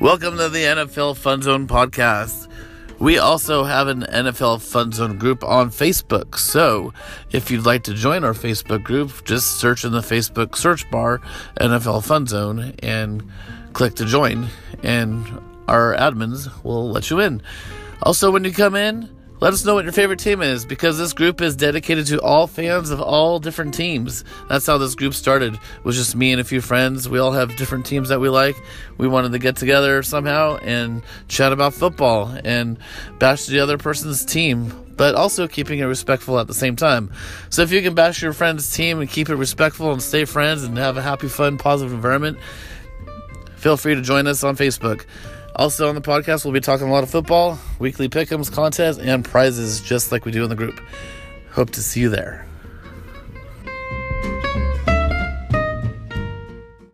Welcome to the NFL Fun Zone podcast. We also have an NFL Fun Zone group on Facebook. So if you'd like to join our Facebook group, just search in the Facebook search bar NFL Fun Zone and click to join, and our admins will let you in. Also, when you come in, let us know what your favorite team is because this group is dedicated to all fans of all different teams. That's how this group started. It was just me and a few friends. We all have different teams that we like. We wanted to get together somehow and chat about football and bash the other person's team, but also keeping it respectful at the same time. So if you can bash your friend's team and keep it respectful and stay friends and have a happy, fun, positive environment, feel free to join us on Facebook. Also on the podcast, we'll be talking a lot of football, weekly pick'ems, contests, and prizes, just like we do in the group. Hope to see you there.